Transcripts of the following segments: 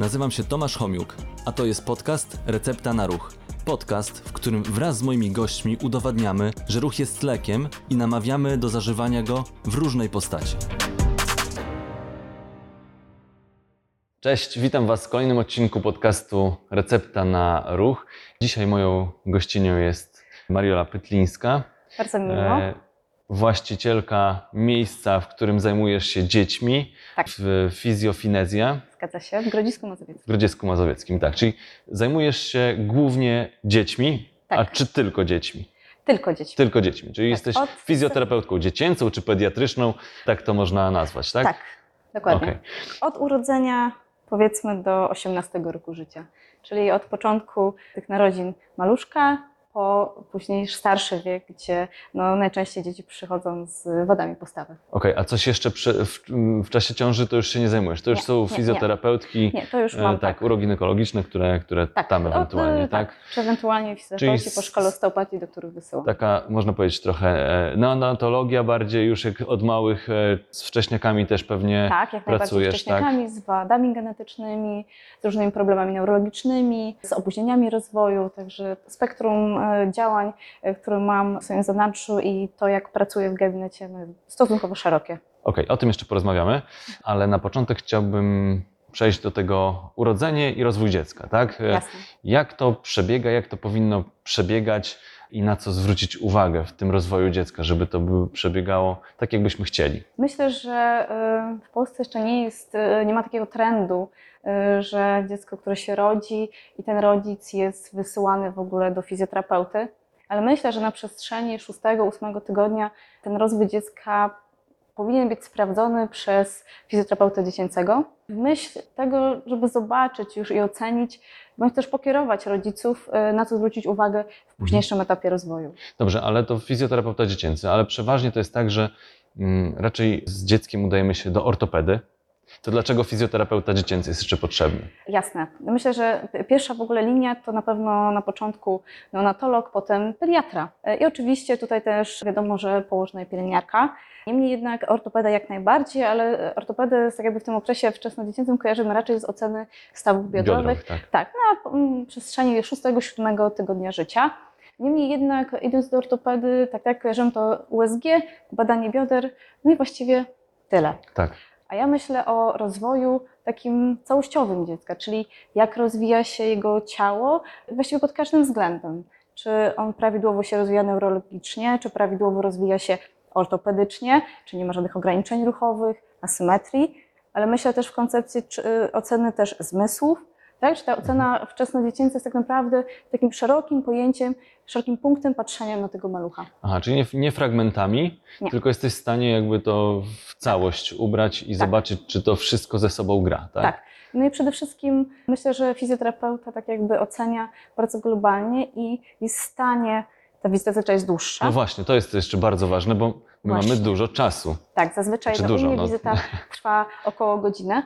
Nazywam się Tomasz Homiuk, a to jest podcast Recepta na Ruch. Podcast, w którym wraz z moimi gośćmi udowadniamy, że ruch jest lekiem i namawiamy do zażywania go w różnej postaci. Cześć, witam Was w kolejnym odcinku podcastu Recepta na Ruch. Dzisiaj moją gościnią jest Mariola Pytlińska, Bardzo miło. e, właścicielka miejsca, w którym zajmujesz się dziećmi, Tak. w Fizjofinezja. Zgadza się. W Grodzisku Mazowieckim. W Grodziesku Mazowieckim, tak. Czyli zajmujesz się głównie dziećmi, a Tak. czy tylko dziećmi? Tylko dzieci. Tylko dziećmi. Czyli Tak, jesteś od- fizjoterapeutką dziecięcą czy pediatryczną, tak to można nazwać, tak? Tak, dokładnie. Okej. Od urodzenia powiedzmy do 18 roku życia. Czyli od początku tych narodzin maluszka po później starszy wiek, gdzie no, najczęściej dzieci przychodzą z wadami postawy. Okej, a coś jeszcze przy, w, w czasie ciąży to już się nie zajmujesz? To już Nie, są nie, fizjoterapeutki, Nie, to już e, mam tak, urogynekologiczne, które, które Tak, tam ewentualnie, e, tak? Czy ewentualnie fizjoterapeuci po szkole osteopatii, do których wysyłam. Taka, można powiedzieć, trochę e, neonatologia bardziej, już jak od małych, e, z wcześniakami też pewnie Tak, jak najbardziej pracujesz, z wcześniakami, z wadami genetycznymi, z różnymi problemami neurologicznymi, z opóźnieniami rozwoju, także spektrum e, działań, e, które mam w swoim zanadrzu i to, jak pracuję w gabinecie, no, stosunkowo szerokie. Okej, o tym jeszcze porozmawiamy, ale na początek chciałbym przejść do tego urodzenie i rozwój dziecka, tak? E, Jasne. Jak to przebiega, jak to powinno przebiegać i na co zwrócić uwagę w tym rozwoju dziecka, żeby to przebiegało tak, jakbyśmy chcieli? Myślę, że e, w Polsce jeszcze nie jest, e, nie ma takiego trendu, e, że dziecko, które się rodzi i ten rodzic jest wysyłany w ogóle do fizjoterapeuty, ale myślę, że na przestrzeni 6-8 tygodnia ten rozwój dziecka powinien być sprawdzony przez fizjoterapeutę dziecięcego. W myśl tego, żeby zobaczyć już i ocenić, bądź też pokierować rodziców, e, na co zwrócić uwagę w późniejszym etapie rozwoju. Dobrze, ale to fizjoterapeuta dziecięcy, ale przeważnie to jest tak, że mm, raczej z dzieckiem udajemy się do ortopedy. To dlaczego fizjoterapeuta dziecięcy jest jeszcze potrzebny? Jasne. Myślę, że pierwsza w ogóle linia to na pewno na początku neonatolog, potem pediatra. E, I oczywiście tutaj też wiadomo, że położna i pielęgniarka. Niemniej jednak ortopeda jak najbardziej, ale ortopedę tak jakby w tym okresie wczesnodziecięcym kojarzymy raczej z oceny stawów biodrowych. tak. Tak, na mm, przestrzeni 6-7 tygodnia życia. Niemniej jednak idąc do ortopedy, tak jak kojarzymy to USG, badanie bioder, no i właściwie tyle. Tak. A ja myślę o rozwoju takim całościowym dziecka, czyli jak rozwija się jego ciało właściwie pod każdym względem. Czy on prawidłowo się rozwija neurologicznie, czy prawidłowo rozwija się ortopedycznie, czy nie ma żadnych ograniczeń ruchowych, asymetrii, ale myślę też w koncepcji y, oceny też zmysłów, tak? Czy ta ocena wczesnodziecięca jest tak naprawdę takim szerokim pojęciem, szerokim punktem patrzenia na tego malucha. Aha, czyli nie, nie fragmentami, Nie. tylko jesteś w stanie jakby to w całość ubrać i Tak. zobaczyć, czy to wszystko ze sobą gra, tak? Tak. No i przede wszystkim myślę, że fizjoterapeuta tak jakby ocenia bardzo globalnie i jest w stanie, ta wizyta zazwyczaj jest dłuższa. No właśnie, to jest jeszcze bardzo ważne, bo my Właśnie. mamy dużo czasu. tak, zazwyczaj Znaczy dużo, no. wizyta trwa około godziny,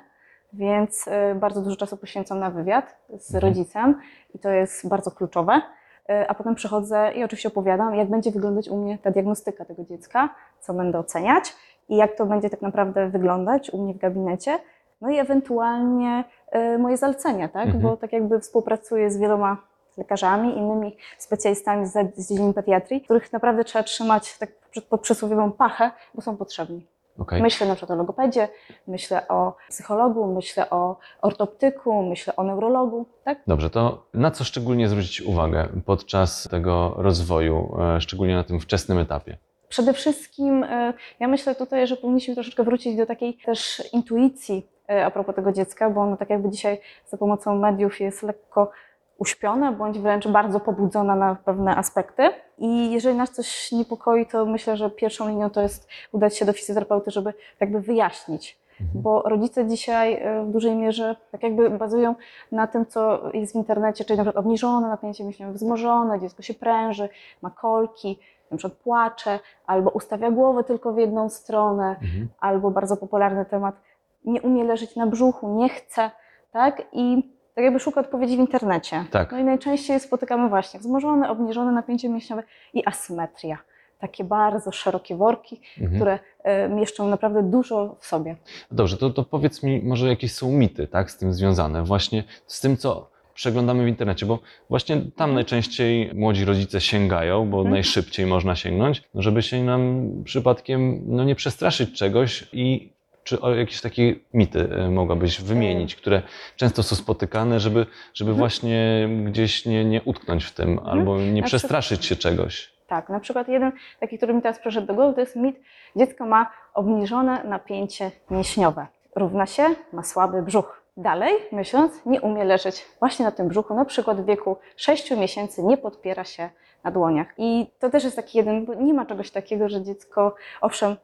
więc y, bardzo dużo czasu poświęcam na wywiad z Mhm. rodzicem i to jest bardzo kluczowe. Y, A potem przychodzę i oczywiście opowiadam, jak będzie wyglądać u mnie ta diagnostyka tego dziecka, co będę oceniać i jak to będzie tak naprawdę wyglądać u mnie w gabinecie. No i ewentualnie y, moje zalecenia, tak? Mhm. Bo tak jakby współpracuję z wieloma lekarzami, innymi specjalistami z, z dziedziny pediatrii, których naprawdę trzeba trzymać tak pod przysłowiową pachę, bo są potrzebni. Okej. Myślę na przykład o logopedzie, myślę o psychologu, myślę o ortoptyku, myślę o neurologu, tak? Dobrze, to na co szczególnie zwrócić uwagę podczas tego rozwoju, e, szczególnie na tym wczesnym etapie? Przede wszystkim e, ja myślę tutaj, że powinniśmy troszeczkę wrócić do takiej też intuicji e, a propos tego dziecka, bo ono tak jakby dzisiaj za pomocą mediów jest lekko uśpiona, bądź wręcz bardzo pobudzona na pewne aspekty. I jeżeli nas coś niepokoi, to myślę, że pierwszą linią to jest udać się do fizjoterapeuty, żeby jakby wyjaśnić. Mhm. Bo rodzice dzisiaj e, w dużej mierze tak jakby bazują na tym, co jest w internecie, czyli na przykład obniżone napięcie mięśniowe, wzmożone, dziecko się pręży, ma kolki, na przykład płacze, albo ustawia głowę tylko w jedną stronę, Mhm. albo bardzo popularny temat, nie umie leżeć na brzuchu, nie chce, tak? I tak jakby szuka odpowiedzi w internecie. Tak. No i najczęściej spotykamy właśnie wzmożone, obniżone napięcie mięśniowe i asymetria. takie bardzo szerokie worki, Mhm. które e, mieszczą naprawdę dużo w sobie. Dobrze, to, to powiedz mi, może jakieś są mity, tak, z tym związane, właśnie z tym, co przeglądamy w internecie, bo właśnie tam Mhm. najczęściej młodzi rodzice sięgają, bo Mhm. najszybciej można sięgnąć, żeby się nam przypadkiem no, nie przestraszyć czegoś i czy jakieś takie mity e, mogłabyś wymienić, które często są spotykane, żeby, żeby Mhm. właśnie gdzieś nie, nie utknąć w tym albo nie przykład- przestraszyć się czegoś. Tak, na przykład jeden taki, który mi teraz przyszedł do głowy, to jest mit, dziecko ma obniżone napięcie mięśniowe. Równa się, ma słaby brzuch. Dalej, myśląc, nie umie leżeć właśnie na tym brzuchu, na przykład w wieku 6 miesięcy nie podpiera się na dłoniach. I to też jest taki jeden, bo nie ma czegoś takiego, że dziecko, owszem,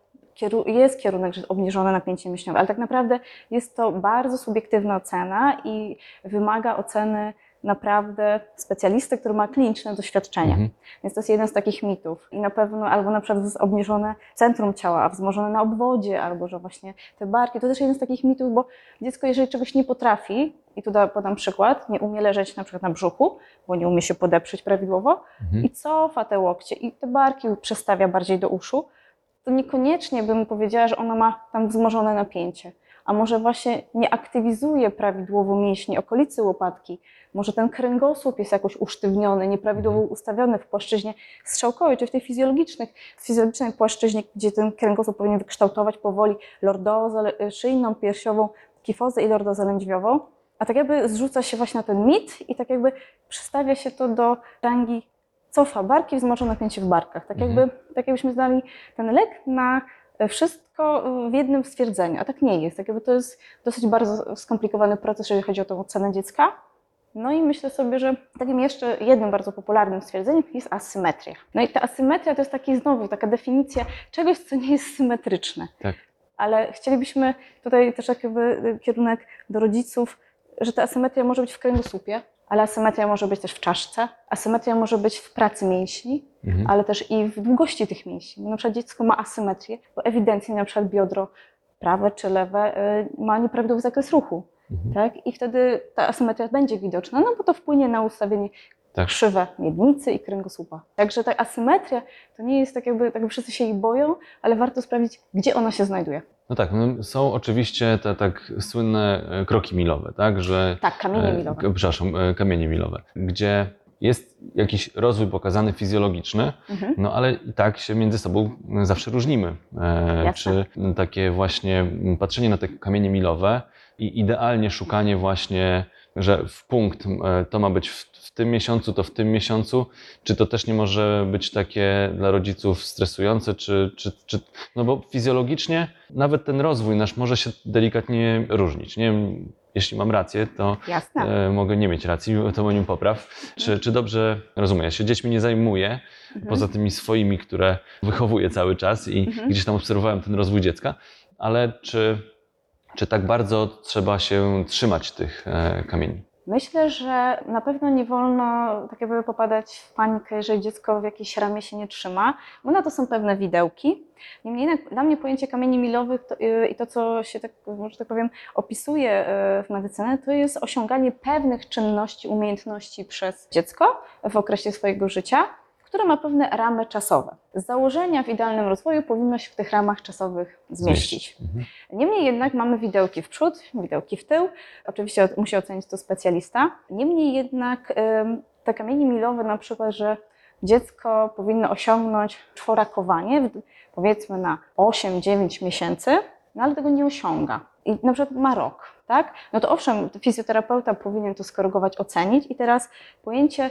jest kierunek, że obniżone napięcie mięśniowe, ale tak naprawdę jest to bardzo subiektywna ocena i wymaga oceny naprawdę specjalisty, który ma kliniczne doświadczenie. Mhm. Więc to jest jeden z takich mitów. I na pewno, albo na przykład jest obniżone centrum ciała, a wzmożone na obwodzie, albo że właśnie te barki. To też jeden z takich mitów, bo dziecko, jeżeli czegoś nie potrafi, i tu da- podam przykład, nie umie leżeć na przykład na brzuchu, bo nie umie się podeprzeć prawidłowo, Mhm. i cofa te łokcie i te barki przestawia bardziej do uszu, to niekoniecznie bym powiedziała, że ona ma tam wzmożone napięcie. A może właśnie nie aktywizuje prawidłowo mięśni okolicy łopatki, może ten kręgosłup jest jakoś usztywniony, nieprawidłowo ustawiony w płaszczyźnie strzałkowej, czy w tej fizjologicznych, fizjologicznej płaszczyźnie, gdzie ten kręgosłup powinien wykształtować powoli lordozę le- szyjną, piersiową, kifozę i lordozę lędźwiową. A tak jakby zrzuca się właśnie na ten mit i tak jakby przystawia się to do rangi cofa barki, wzmożone napięcie w barkach. Tak Mhm. jakby, tak jakbyśmy znali ten lek na wszystko w jednym stwierdzeniu, a tak nie jest. Tak jakby to jest dosyć bardzo skomplikowany proces, jeżeli chodzi o tą ocenę dziecka. No i myślę sobie, że takim jeszcze jednym bardzo popularnym stwierdzeniem jest asymetria. No i ta asymetria to jest taki znowu taka definicja czegoś, co nie jest symetryczne. Tak. Ale chcielibyśmy tutaj też jakby kierunek do rodziców, że ta asymetria może być w kręgosłupie, ale asymetria może być też w czaszce, asymetria może być w pracy mięśni, Mhm. ale też i w długości tych mięśni. Bo na przykład dziecko ma asymetrię, bo ewidentnie na przykład biodro prawe czy lewe y, ma nieprawidłowy zakres ruchu. Mhm. Tak? I wtedy ta asymetria będzie widoczna, no bo to wpłynie na ustawienie Tak. krzywe miednicy i kręgosłupa. Także ta asymetria to nie jest tak jakby, tak jakby wszyscy się jej boją, ale warto sprawdzić, gdzie ona się znajduje. No tak, no są oczywiście te tak słynne e, kroki milowe, tak, że... Tak, kamienie e, milowe. k- Przepraszam, e, kamienie milowe, gdzie jest jakiś rozwój pokazany fizjologiczny, Mhm. no ale i tak się między sobą zawsze różnimy. E, czy takie właśnie patrzenie na te kamienie milowe i idealnie szukanie właśnie, że w punkt e, to ma być w, w tym miesiącu, to w tym miesiącu, czy to też nie może być takie dla rodziców stresujące, czy, czy, czy no bo fizjologicznie nawet ten rozwój nasz może się delikatnie różnić. Nie wiem, jeśli mam rację, to e, mogę nie mieć racji, to moim popraw. Czy, czy dobrze rozumiem? Ja się dziećmi nie zajmuję, Mhm. poza tymi swoimi, które wychowuję cały czas i Mhm. gdzieś tam obserwowałem ten rozwój dziecka, ale czy, czy tak bardzo trzeba się trzymać tych e, kamieni? Myślę, że na pewno nie wolno tak jakby popadać w panikę, jeżeli dziecko w jakiejś ramie się nie trzyma, bo na to są pewne widełki. Niemniej jednak dla mnie pojęcie kamieni milowych to, yy, i to, co się tak, że tak powiem, opisuje yy, w medycynie, to jest osiąganie pewnych czynności, umiejętności przez dziecko w okresie swojego życia, które ma pewne ramy czasowe. Z założenia w idealnym rozwoju powinno się w tych ramach czasowych zmieścić. Mhm. Niemniej jednak mamy widełki w przód, widełki w tył. Oczywiście musi ocenić to specjalista. Niemniej jednak te kamienie milowe, na przykład, że dziecko powinno osiągnąć czworakowanie, powiedzmy na 8-9 miesięcy, no ale tego nie osiąga. I na przykład ma rok, tak? No to owszem, fizjoterapeuta powinien to skorygować, ocenić i teraz pojęcie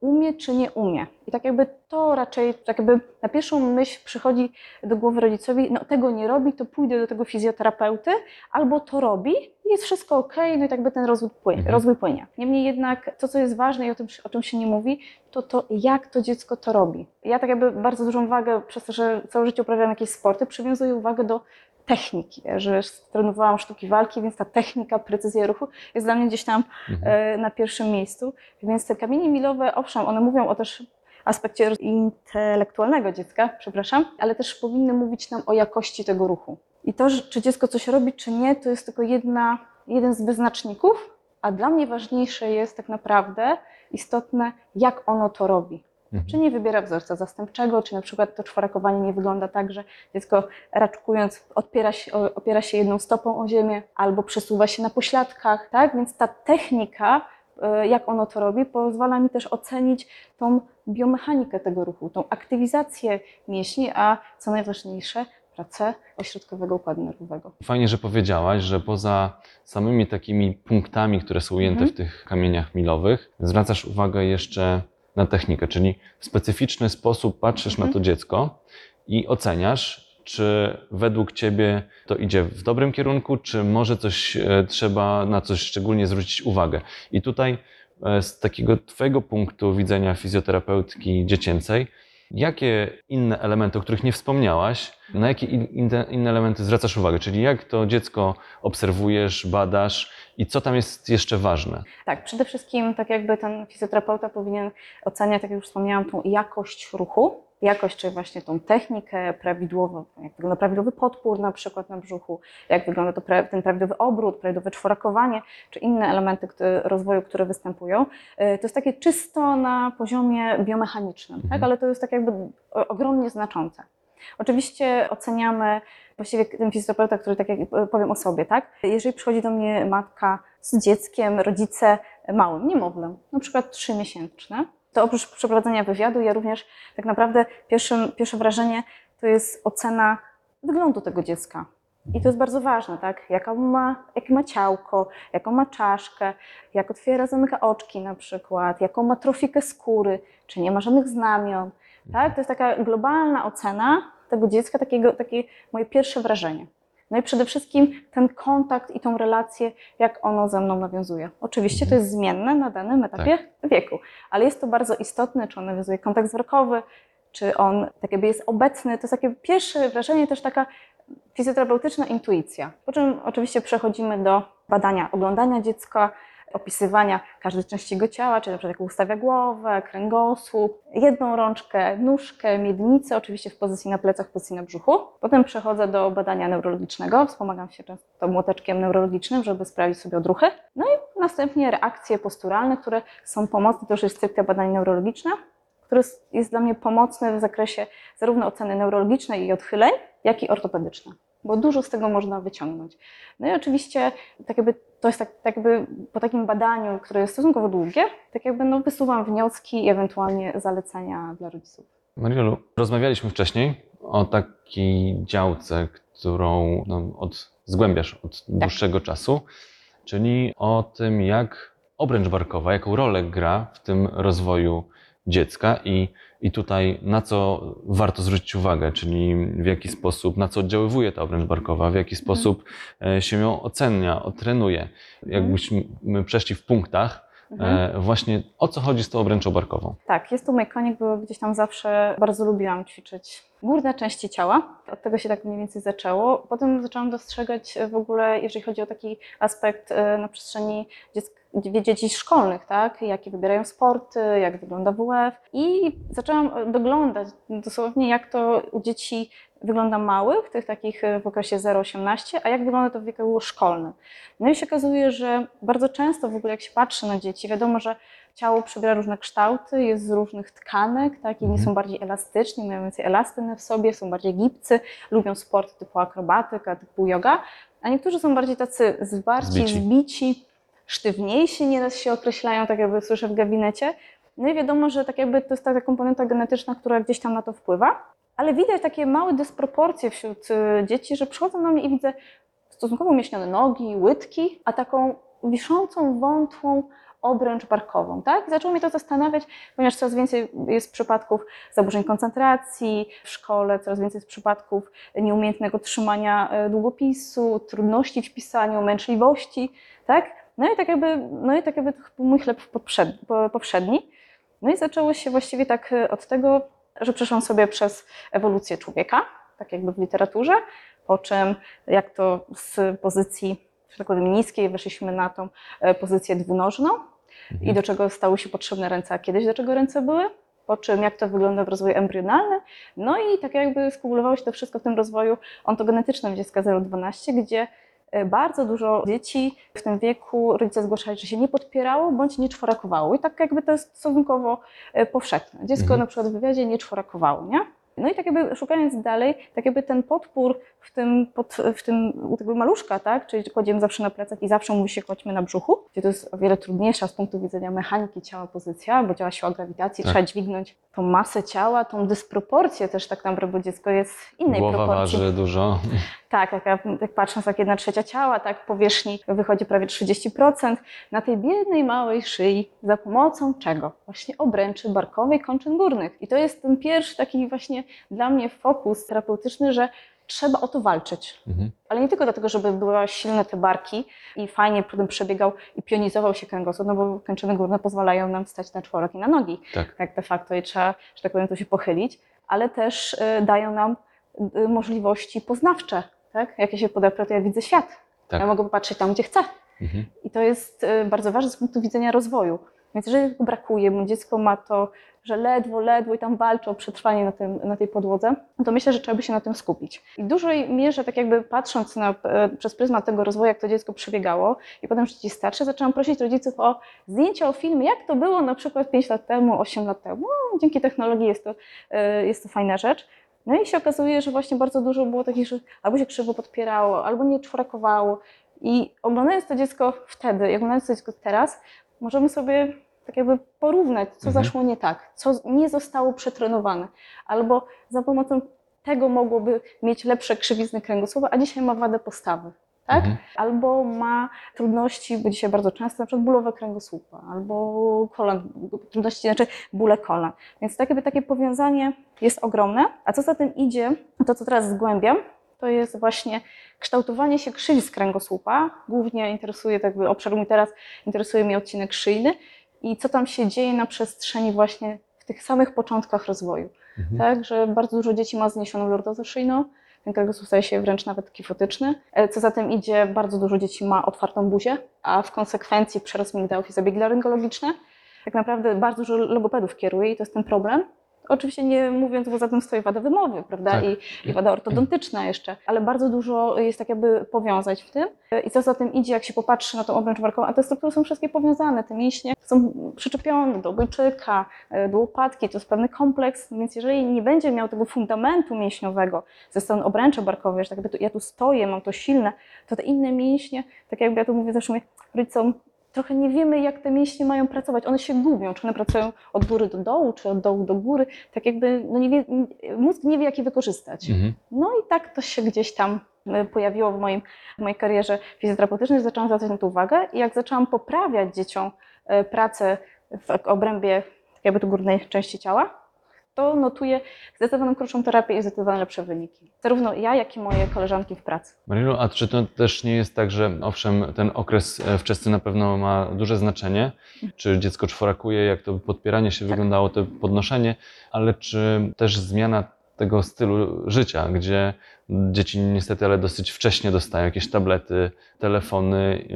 umie czy nie umie. I tak jakby to raczej, tak jakby na pierwszą myśl przychodzi do głowy rodzicowi, no tego nie robi, to pójdę do tego fizjoterapeuty, albo to robi i jest wszystko ok, no i tak by ten rozwój płynie, Mhm. rozwój płynie. Niemniej jednak to, co jest ważne i o tym, o czym się nie mówi, to to, jak to dziecko to robi. Ja tak jakby bardzo dużą wagę, przez to, że całe życie uprawiam jakieś sporty, przywiązuję uwagę do techniki, że trenowałam sztuki walki, więc ta technika, precyzja ruchu jest dla mnie gdzieś tam Mhm. e, na pierwszym miejscu. Więc te kamienie milowe, owszem, one mówią o też aspekcie intelektualnego dziecka, przepraszam, ale też powinny mówić nam o jakości tego ruchu. I to, czy dziecko coś robi, czy nie, to jest tylko jedna, jeden z wyznaczników, a dla mnie ważniejsze jest tak naprawdę istotne, jak ono to robi. Mhm. Czy nie wybiera wzorca zastępczego, czy na przykład to czworakowanie nie wygląda tak, że dziecko raczkując opiera się, opiera się jedną stopą o ziemię albo przesuwa się na pośladkach, tak? Więc ta technika, e, jak ono to robi, pozwala mi też ocenić tą biomechanikę tego ruchu, tą aktywizację mięśni, a co najważniejsze, pracę ośrodkowego układu nerwowego. Fajnie, że powiedziałaś, że poza samymi takimi punktami, które są ujęte Mhm. w tych kamieniach milowych, zwracasz uwagę jeszcze na technikę, czyli w specyficzny sposób patrzysz na Mhm. to dziecko i oceniasz, czy według ciebie to idzie w dobrym kierunku, czy może coś e, trzeba na coś szczególnie zwrócić uwagę. I tutaj e, z takiego twojego punktu widzenia fizjoterapeutki dziecięcej, Jakie inne elementy, o których nie wspomniałaś, na jakie in- inne, inne elementy zwracasz uwagę? Czyli jak to dziecko obserwujesz, badasz i co tam jest jeszcze ważne? Tak, przede wszystkim tak jakby ten fizjoterapeuta powinien oceniać, tak jak już wspomniałam, tą jakość ruchu, jakość, czyli właśnie tą technikę prawidłową, jak wygląda prawidłowy podpór na przykład na brzuchu, jak wygląda to ten prawidłowy obrót, prawidłowe czworakowanie, czy inne elementy które, rozwoju, które występują. E, To jest takie czysto na poziomie biomechanicznym, tak? Mhm. ale to jest tak jakby ogromnie znaczące. Oczywiście oceniamy, właściwie ten fizjoterapeuta, który tak jak e, powiem o sobie, tak? Jeżeli przychodzi do mnie matka z dzieckiem, rodzice małym, niemowlem, na przykład trzymiesięczne, to oprócz przeprowadzenia wywiadu, ja również tak naprawdę pierwsze wrażenie to jest ocena wyglądu tego dziecka. I to jest bardzo ważne, tak? Jaka ma, jakie ma ciałko, jaką ma czaszkę, jak otwiera, zamyka oczki na przykład, jaką ma trofikę skóry, czy nie ma żadnych znamion. Tak? To jest taka globalna ocena tego dziecka, takiego, takie moje pierwsze wrażenie. No i przede wszystkim ten kontakt i tą relację, jak ono ze mną nawiązuje. Oczywiście to jest zmienne na danym etapie wieku, ale jest to bardzo istotne, czy on nawiązuje kontakt wzrokowy, czy on tak jakby jest obecny. To jest takie pierwsze wrażenie, też taka fizjoterapeutyczna intuicja. Po czym oczywiście przechodzimy do badania, oglądania dziecka, opisywania każdej części jego ciała, czyli na przykład jak ustawia głowę, kręgosłup, jedną rączkę, nóżkę, miednicę, oczywiście w pozycji na plecach, w pozycji na brzuchu. Potem przechodzę do badania neurologicznego, wspomagam się często młoteczkiem neurologicznym, żeby sprawdzić sobie odruchy. No i następnie reakcje posturalne, które są pomocne, to już jest stricte badanie neurologiczne, które jest dla mnie pomocne w zakresie zarówno oceny neurologicznej i odchyleń, jak i ortopedycznej, bo dużo z tego można wyciągnąć. No i oczywiście tak jakby, to jest tak, tak jakby po takim badaniu, które jest stosunkowo długie, tak jakby no, wysuwam wnioski i ewentualnie zalecenia dla rodziców. Mariolu, rozmawialiśmy wcześniej o takiej działce, którą no, od, zgłębiasz od dłuższego czasu, czyli o tym, jak obręcz barkowa, jaką rolę gra w tym rozwoju dziecka i, i tutaj na co warto zwrócić uwagę, czyli w jaki sposób, na co oddziaływuje ta obręcz barkowa, w jaki sposób e, się ją ocenia, otrenuje. Jakbyśmy przeszli w punktach, Mhm. e, właśnie o co chodzi z tą obręczą barkową. Tak, jest to mój konik, bo gdzieś tam zawsze bardzo lubiłam ćwiczyć górne części ciała. Od tego się tak mniej więcej zaczęło. Potem zaczęłam dostrzegać w ogóle, jeżeli chodzi o taki aspekt e, na przestrzeni dziecka, dzieci szkolnych, tak? jakie wybierają sporty, jak wygląda WF. I zaczęłam e, doglądać dosłownie, jak to u dzieci wygląda małych, tych takich e, w okresie 0-18, a jak wygląda to w wieku szkolnym. No i się okazuje, że bardzo często w ogóle jak się patrzy na dzieci, wiadomo, że ciało przybiera różne kształty, jest z różnych tkanek, tak? Jedni Mhm. są bardziej elastyczni, mają więcej elastyny w sobie, są bardziej gibcy, lubią sport typu akrobatyka, typu yoga, a niektórzy są bardziej tacy zwarci, Zbici. zbici, sztywniejsi nieraz się określają, tak jakby słyszę w gabinecie. No i wiadomo, że tak jakby to jest taka komponenta genetyczna, która gdzieś tam na to wpływa, ale widać takie małe dysproporcje wśród y, dzieci, że przychodzą do mnie i widzę stosunkowo umieśnione nogi, łydki, a taką wiszącą, wątłą obręcz barkową, tak? I zaczęło mnie to zastanawiać, ponieważ coraz więcej jest przypadków zaburzeń koncentracji w szkole, coraz więcej jest przypadków nieumiejętnego trzymania e, długopisu, trudności w pisaniu, męczliwości, tak? No i tak jakby, no i tak jakby mój chleb poprzed, po- powszedni. No i zaczęło się właściwie tak e, od tego, że przeszłam sobie przez ewolucję człowieka, tak jakby w literaturze, po czym jak to z pozycji, że tak powiem, niskiej weszliśmy na tą e, pozycję dwunożną i do czego stały się potrzebne ręce, a kiedyś do czego ręce były, po czym jak to wygląda w rozwoju embrionalnym, no i tak jakby skumulowało się to wszystko w tym rozwoju ontogenetycznym dziecka 012, gdzie e, bardzo dużo dzieci w tym wieku rodzice zgłaszali, że się nie podpierało bądź nie czworakowało. I tak jakby to jest stosunkowo e, powszechne. Dziecko Mhm. na przykład w wywiadzie nie czworakowało, nie? No i tak jakby szukając dalej, tak jakby ten podpór w tym, pod, w tym u tego maluszka, tak? Czyli kładziemy zawsze na plecach i zawsze mówi się kładźmy na brzuchu, gdzie to jest o wiele trudniejsza z punktu widzenia mechaniki ciała pozycja, bo działa siła grawitacji, Tak. trzeba dźwignąć tą masę ciała, tą dysproporcję też tak naprawdę, bo dziecko jest w innej Głowa proporcji. waży dużo. Tak, jak, ja- jak patrząc tak jedna trzecia ciała, tak powierzchni wychodzi prawie 30%. Na tej biednej małej szyi za pomocą czego? Właśnie obręczy barkowej kończyn górnych. I to jest ten pierwszy taki właśnie dla mnie fokus terapeutyczny, że trzeba o to walczyć. Mhm. Ale nie tylko dlatego, żeby były silne te barki i fajnie potem przebiegał i pionizował się kręgosłup, no bo kończyny górne pozwalają nam stać na czworok i na nogi. Tak. Tak de facto i trzeba, że tak powiem, tu się pochylić, ale też y, dają nam y, możliwości poznawcze, tak? Jak ja się podeprę, to ja widzę świat. Tak. Ja mogę popatrzeć tam, gdzie chcę. Mhm. I to jest y, bardzo ważne z punktu widzenia rozwoju. Więc jeżeli tego brakuje, bo dziecko ma to, że ledwo, ledwo i tam walczy o przetrwanie na, tym, na tej podłodze, to myślę, że trzeba by się na tym skupić. I w dużej mierze, tak jakby patrząc na, e, przez pryzmat tego rozwoju, jak to dziecko przebiegało i potem dzieci starsze, zaczęłam prosić rodziców o zdjęcia, o filmy, jak to było na przykład 5 lat temu, 8 lat temu. No, dzięki technologii jest to, e, jest to fajna rzecz. No i się okazuje, że właśnie bardzo dużo było takich, że albo się krzywo podpierało, albo nie czworakowało. I oglądając to dziecko wtedy, i oglądając to dziecko teraz, możemy sobie tak jakby porównać, co Mhm. zaszło nie tak, co nie zostało przetrenowane, albo za pomocą tego mogłoby mieć lepsze krzywizny kręgosłupa, a dzisiaj ma wadę postawy. Tak? Mhm. Albo ma trudności, bo dzisiaj bardzo często, na przykład bólowe kręgosłupa, albo kolan, trudności, znaczy bóle kolan. Więc tak jakby takie powiązanie jest ogromne. A co za tym idzie, to co teraz zgłębiam, to jest właśnie kształtowanie się krzywisk kręgosłupa. Głównie interesuje, tak jakby obszar mój teraz, interesuje mnie odcinek szyjny i co tam się dzieje na przestrzeni właśnie w tych samych początkach rozwoju. Mhm. Tak, że bardzo dużo dzieci ma zniesioną lordozę szyjną, ten kręgosłup staje się wręcz nawet kifotyczny. E, Co za tym idzie, bardzo dużo dzieci ma otwartą buzię, a w konsekwencji przerost migdałów i zabiegi laryngologiczne. Tak naprawdę bardzo dużo logopedów kieruje i to jest ten problem. Oczywiście nie mówiąc, bo za tym stoi wada wymowy, prawda, Tak. I, i wada ortodontyczna jeszcze, ale bardzo dużo jest tak jakby powiązać w tym. I co za tym idzie, jak się popatrzy na tą obręcz barkową, a te struktury są wszystkie powiązane, te mięśnie są przyczepione do obojczyka, e, do łopatki, to jest pewny kompleks, więc jeżeli nie będzie miał tego fundamentu mięśniowego ze strony obręczy barkowej, że tak jakby tu, ja tu stoję, mam to silne, to te inne mięśnie, tak jakby ja tu mówię zawsze mówię rodzicom, trochę nie wiemy, jak te mięśnie mają pracować. One się gubią, czy one pracują od góry do dołu, czy od dołu do góry. Tak jakby no nie wie, mózg nie wie, jak je wykorzystać. Mhm. No i tak to się gdzieś tam e, pojawiło w, moim, w mojej karierze fizjoterapeutycznej, zaczęłam zwracać na to uwagę i jak zaczęłam poprawiać dzieciom e, pracę w obrębie tak jakby tu górnej części ciała, to notuję zdecydowaną krótszą terapię i zdecydowanie lepsze wyniki. Zarówno ja, jak i moje koleżanki w pracy. Marilu, a czy to też nie jest tak, że owszem, ten okres e, wczesny na pewno ma duże znaczenie, czy dziecko czworakuje, jak to podpieranie się Tak. wyglądało, to podnoszenie, ale czy też zmiana tego stylu życia, gdzie dzieci niestety, ale dosyć wcześnie dostają jakieś tablety, telefony,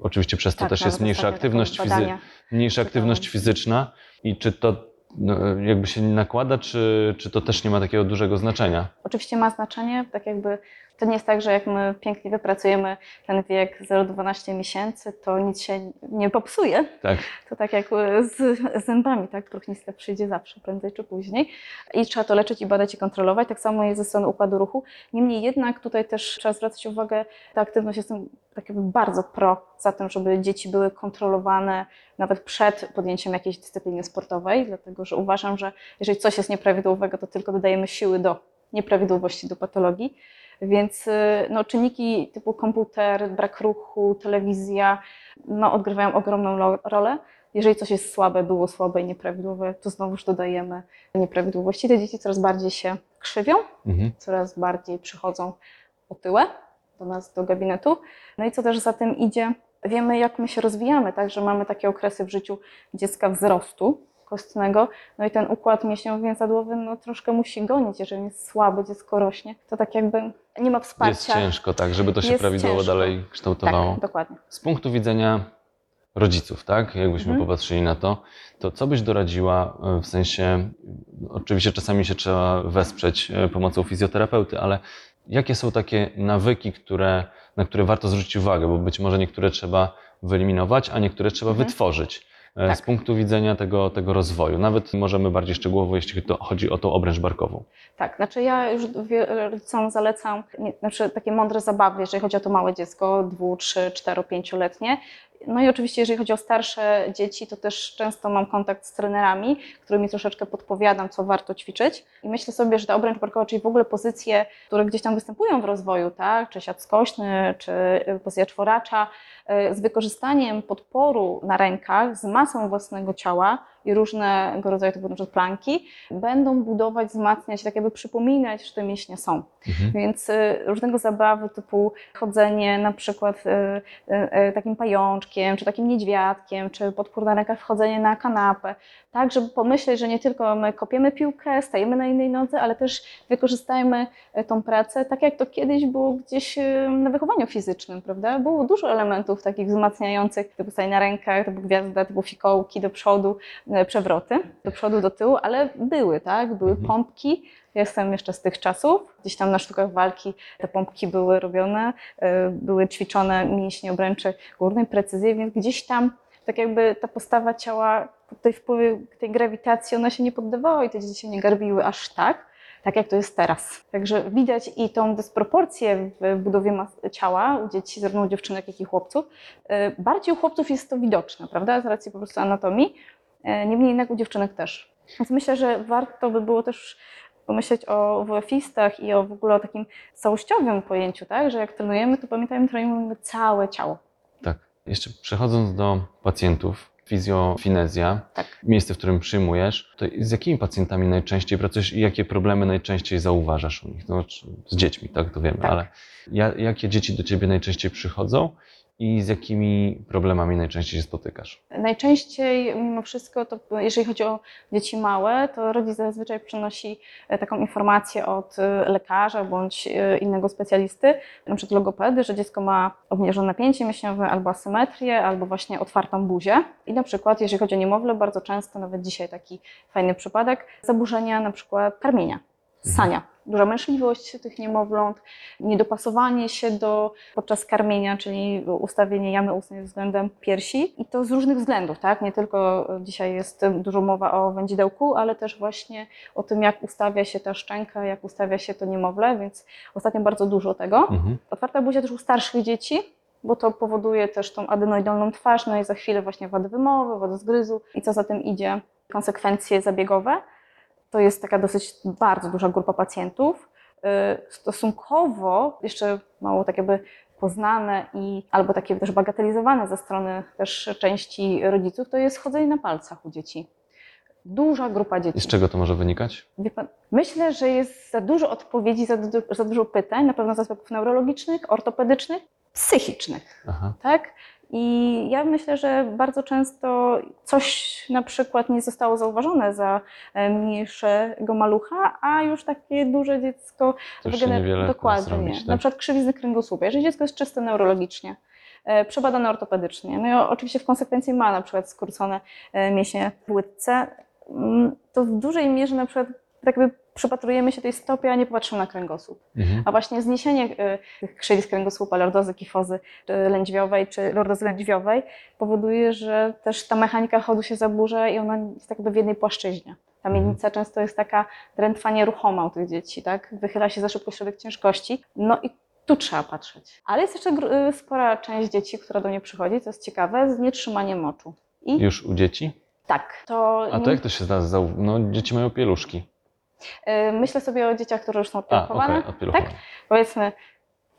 oczywiście przez to Tak, też jest mniejsza aktywność, fizy- mniejsza aktywność fizyczna i czy to no, jakby się nakłada, czy, czy to też nie ma takiego dużego znaczenia? Oczywiście ma znaczenie, tak jakby to nie jest tak, że jak my pięknie wypracujemy ten wiek 0-12 miesięcy, to nic się nie popsuje. Tak. To tak jak z, z zębami, tak? Próchnictwo przyjdzie zawsze, prędzej czy później. I trzeba to leczyć i badać i kontrolować. Tak samo jest ze strony układu ruchu. Niemniej jednak tutaj też trzeba zwracać uwagę, ta aktywność jestem tak jakby bardzo pro za tym, żeby dzieci były kontrolowane nawet przed podjęciem jakiejś dyscypliny sportowej, dlatego że uważam, że jeżeli coś jest nieprawidłowego, to tylko dodajemy siły do nieprawidłowości, do patologii. Więc y, no, czynniki typu komputer, brak ruchu, telewizja no, odgrywają ogromną rolę. Jeżeli coś jest słabe, było słabe i nieprawidłowe, to znowuż dodajemy nieprawidłowości. Te dzieci coraz bardziej się krzywią, Mhm. coraz bardziej przychodzą otyłe do nas, do gabinetu. No i co też za tym idzie, wiemy jak my się rozwijamy, tak, że mamy takie okresy w życiu dziecka wzrostu kostnego, no i ten układ mięśniowo-więzadłowy no, troszkę musi gonić, jeżeli jest słaby, dziecko rośnie, to tak jakby nie ma wsparcia. Jest ciężko, tak, żeby to się Jest prawidłowo ciężko. dalej kształtowało. Tak, dokładnie. Z punktu widzenia rodziców, tak, jakbyśmy Mhm. popatrzyli na to, to co byś doradziła e, w sensie, oczywiście czasami się trzeba wesprzeć e, pomocą fizjoterapeuty, ale jakie są takie nawyki, które na które warto zwrócić uwagę, bo być może niektóre trzeba wyeliminować, a niektóre trzeba Mhm. wytworzyć. E, Tak. Z punktu widzenia tego, tego rozwoju. Nawet możemy bardziej szczegółowo, jeśli chodzi o tą obręcz barkową. Tak, znaczy ja już rodzicom zalecam nie, znaczy takie mądre zabawy, jeżeli chodzi o to małe dziecko, dwu, trzy, cztero, pięcioletnie. No i oczywiście, jeżeli chodzi o starsze dzieci, to też często mam kontakt z trenerami, którymi troszeczkę podpowiadam, co warto ćwiczyć. I myślę sobie, że ta obręcz barkowa, czyli w ogóle pozycje, które gdzieś tam występują w rozwoju, tak, czy siat skośny, czy y, pozycja czworacza, y, z wykorzystaniem podporu na rękach, z masą własnego ciała i różnego rodzaju typu na przykład planki, będą budować, wzmacniać, tak jakby przypominać, że te mięśnie są. Mhm. Więc y, różnego zabawy typu chodzenie na przykład y, y, takim pajączkiem, czy takim niedźwiadkiem, czy podpór na rękach wchodzenie na kanapę, tak, żeby pomyśleć, że nie tylko my kopiemy piłkę, stajemy na innej nodze, ale też wykorzystajmy y, tą pracę, tak jak to kiedyś było gdzieś na wychowaniu fizycznym, prawda? Było dużo elementów takich wzmacniających, typu staj na rękach, typu gwiazda, typu fikołki do przodu, y, przewroty, do przodu, do tyłu, ale były, tak? Były Mhm. pompki, ja jestem jeszcze z tych czasów. Gdzieś tam na sztukach walki te pompki były robione, y, były ćwiczone mięśnie obręczy górnej, precyzji, więc gdzieś tam tak jakby ta postawa ciała pod tej wpływie tej grawitacji, ona się nie poddawała i te dzieci się nie garbiły aż tak, tak jak to jest teraz. Także widać i tą dysproporcję w budowie ciała u dzieci, zarówno u dziewczynek, jak i chłopców. Y, Bardziej u chłopców jest to widoczne, prawda, z racji po prostu anatomii, y, niemniej jednak u dziewczynek też. Więc myślę, że warto by było też pomyśleć o WF-istach i o w ogóle o takim całościowym pojęciu, tak? że jak trenujemy, to pamiętajmy, trenujemy całe ciało. Tak. Jeszcze przechodząc do pacjentów, fizjofinezja, Tak. miejsce, w którym przyjmujesz, to z jakimi pacjentami najczęściej pracujesz i jakie problemy najczęściej zauważasz u nich? No, z dziećmi, tak, to wiemy, Tak. ale ja, jakie dzieci do ciebie najczęściej przychodzą i z jakimi problemami najczęściej się spotykasz? Najczęściej mimo wszystko, to jeżeli chodzi o dzieci małe, to rodzic zazwyczaj przynosi e, taką informację od e, lekarza bądź e, innego specjalisty, przykład logopedy, że dziecko ma obniżone napięcie mięśniowe albo asymetrię, albo właśnie otwartą buzię. I na przykład, jeżeli chodzi o niemowlę, bardzo często, nawet dzisiaj taki fajny przypadek, zaburzenia na przykład karmienia, ssania. Duża mężliwość tych niemowląt, niedopasowanie się do podczas karmienia, czyli ustawienie jamy ustnej względem piersi i to z różnych względów, tak? Nie tylko dzisiaj jest dużo mowa o wędzidełku, ale też właśnie o tym, jak ustawia się ta szczęka, jak ustawia się to niemowlę, więc ostatnio bardzo dużo tego. Mhm. Otwarta buzia też u starszych dzieci, bo to powoduje też tą adenoidalną twarz, no i za chwilę właśnie wady wymowy, wady zgryzu i co za tym idzie, konsekwencje zabiegowe. To jest taka dosyć bardzo duża grupa pacjentów. Yy, Stosunkowo jeszcze mało tak jakby poznane i albo takie też bagatelizowane ze strony też części rodziców, to jest chodzenie na palcach u dzieci. Duża grupa dzieci. I z czego to może wynikać? Pan, myślę, że jest za dużo odpowiedzi, za, du- za dużo pytań, na pewno z aspektów neurologicznych, ortopedycznych, psychicznych, Aha. tak? I ja myślę, że bardzo często coś na przykład nie zostało zauważone za e, mniejszego malucha, a już takie duże dziecko wygener- dokładnie zrobić, tak? Na przykład krzywizny kręgosłupa. Jeżeli dziecko jest czyste neurologicznie, e, przebadane ortopedycznie, no i oczywiście w konsekwencji ma na przykład skrócone e, mięśnie w łydce, mm, to w dużej mierze na przykład tak jakby przypatrujemy się tej stopie, a nie popatrzymy na kręgosłup. Mhm. A właśnie zniesienie y, tych krzywisk kręgosłupa, lordozy kifozy lędźwiowej, czy lordozy lędźwiowej powoduje, że też ta mechanika chodu się zaburza i ona jest jakby w jednej płaszczyźnie. Ta Mhm. miednica często jest taka drętwa nieruchoma u tych dzieci, tak? Wychyla się za szybko środek ciężkości. No i tu trzeba patrzeć. Ale jest jeszcze y, spora część dzieci, która do mnie przychodzi, co jest ciekawe, z nietrzymaniem moczu. I Już u dzieci? tak, to, A to jak to się da? zau- No, dzieci mają pieluszki. Y, myślę sobie o dzieciach, które już są opiekowane. odpieluchowane. tak? powiedzmy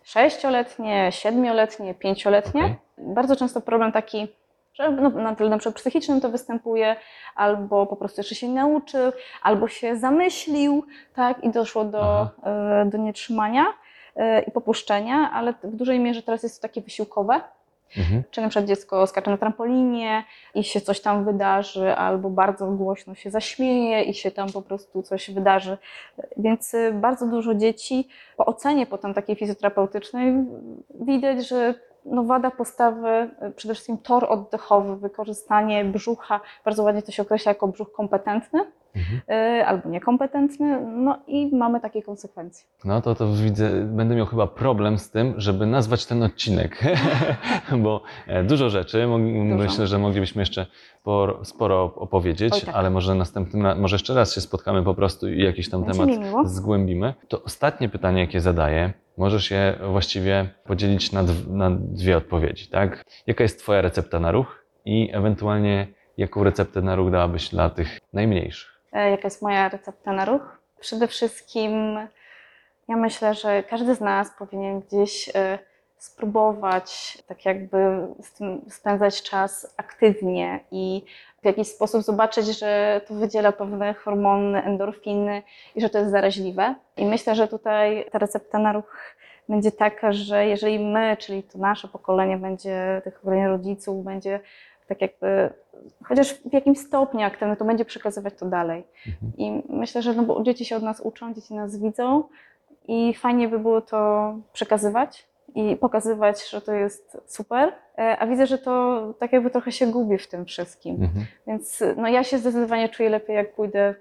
sześcioletnie, siedmioletnie, pięcioletnie. Okej. Bardzo często problem taki, że no, na tyle na przykład psychicznym to występuje, albo po prostu jeszcze się nie nauczył, albo się zamyślił, tak, i doszło do, e, do nietrzymania e, i popuszczenia, ale w dużej mierze teraz jest to takie wysiłkowe, Mhm. czy na przykład dziecko skacze na trampolinie i się coś tam wydarzy, albo bardzo głośno się zaśmieje i się tam po prostu coś wydarzy. Więc y, bardzo dużo dzieci po ocenie potem takiej fizjoterapeutycznej widać, że no wada postawy, y, przede wszystkim tor oddechowy, wykorzystanie brzucha, bardzo ładnie to się określa jako brzuch kompetentny, Mhm. y, albo niekompetentny, no i mamy takie konsekwencje. No to to widzę, będę miał chyba problem z tym, żeby nazwać ten odcinek, bo e, dużo rzeczy, mo- myślę, że moglibyśmy jeszcze sporo, opowiedzieć, Oj, tak. ale może następnym, może jeszcze raz się spotkamy po prostu i jakiś tam Będzie temat mi miło. zgłębimy. To ostatnie pytanie, jakie zadaję, możesz je właściwie podzielić na, na dwie odpowiedzi, tak? Jaka jest Twoja recepta na ruch i ewentualnie jaką receptę na ruch dałabyś dla tych najmniejszych? E, Jaka jest moja recepta na ruch? Przede wszystkim ja myślę, że każdy z nas powinien gdzieś e, spróbować tak jakby z tym spędzać czas aktywnie i w jakiś sposób zobaczyć, że to wydziela pewne hormony, endorfiny i że to jest zaraźliwe. I myślę, że tutaj ta recepta na ruch będzie taka, że jeżeli my, czyli to nasze pokolenie będzie, tych pokolenie rodziców, będzie tak jakby chociaż w jakimś stopniu aktywny, to będzie przekazywać to dalej. Mhm. I myślę, że no bo dzieci się od nas uczą, dzieci nas widzą i fajnie by było to przekazywać i pokazywać, że to jest super. E, A widzę, że to tak jakby trochę się gubi w tym wszystkim. Mhm. Więc no ja się zdecydowanie czuję lepiej, jak pójdę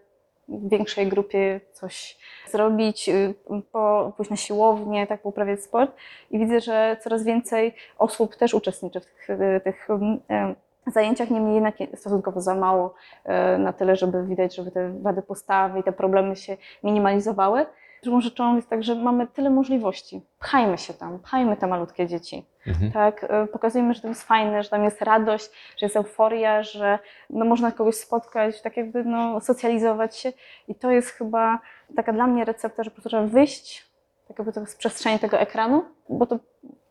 w większej grupie coś zrobić, y, po, pójść na siłownię, tak uprawiać sport. I widzę, że coraz więcej osób też uczestniczy w tych, y, tych em, zajęciach, niemniej jednak stosunkowo za mało e, na tyle, żeby widać, żeby te wady postawy i te problemy się minimalizowały. Drugą rzeczą jest tak, że mamy tyle możliwości. Pchajmy się tam, pchajmy te malutkie dzieci Mhm. tak, y, pokazujemy, że to jest fajne, że tam jest radość, że jest euforia, że no, można kogoś spotkać, tak jakby no, socjalizować się i to jest chyba taka dla mnie recepta, że po prostu trzeba wyjść tak jakby to z przestrzeni tego ekranu, bo to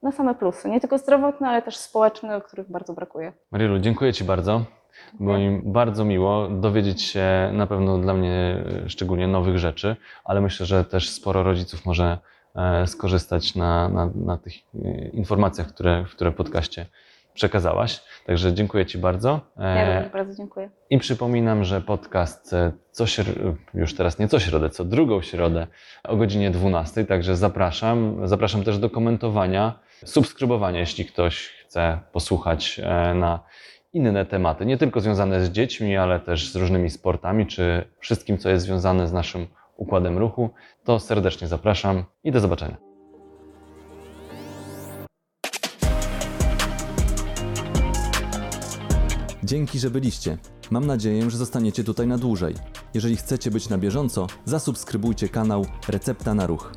na same plusy, nie tylko zdrowotne, ale też społeczne, których bardzo brakuje. Marielu, dziękuję Ci bardzo. Było mi bardzo miło dowiedzieć się na pewno dla mnie e, szczególnie nowych rzeczy, ale myślę, że też sporo rodziców może e, skorzystać na, na, na tych e, informacjach, które, które w podcaście przekazałaś. Także dziękuję Ci bardzo. Ja również bardzo dziękuję. I przypominam, że podcast co już teraz nie co środę, co drugą środę o godzinie 12. Także zapraszam. Zapraszam też do komentowania, subskrybowania, jeśli ktoś chce posłuchać e, na inne tematy, nie tylko związane z dziećmi, ale też z różnymi sportami, czy wszystkim, co jest związane z naszym układem ruchu. To serdecznie zapraszam i do zobaczenia. Dzięki, że byliście. Mam nadzieję, że zostaniecie tutaj na dłużej. Jeżeli chcecie być na bieżąco, zasubskrybujcie kanał Recepta na Ruch.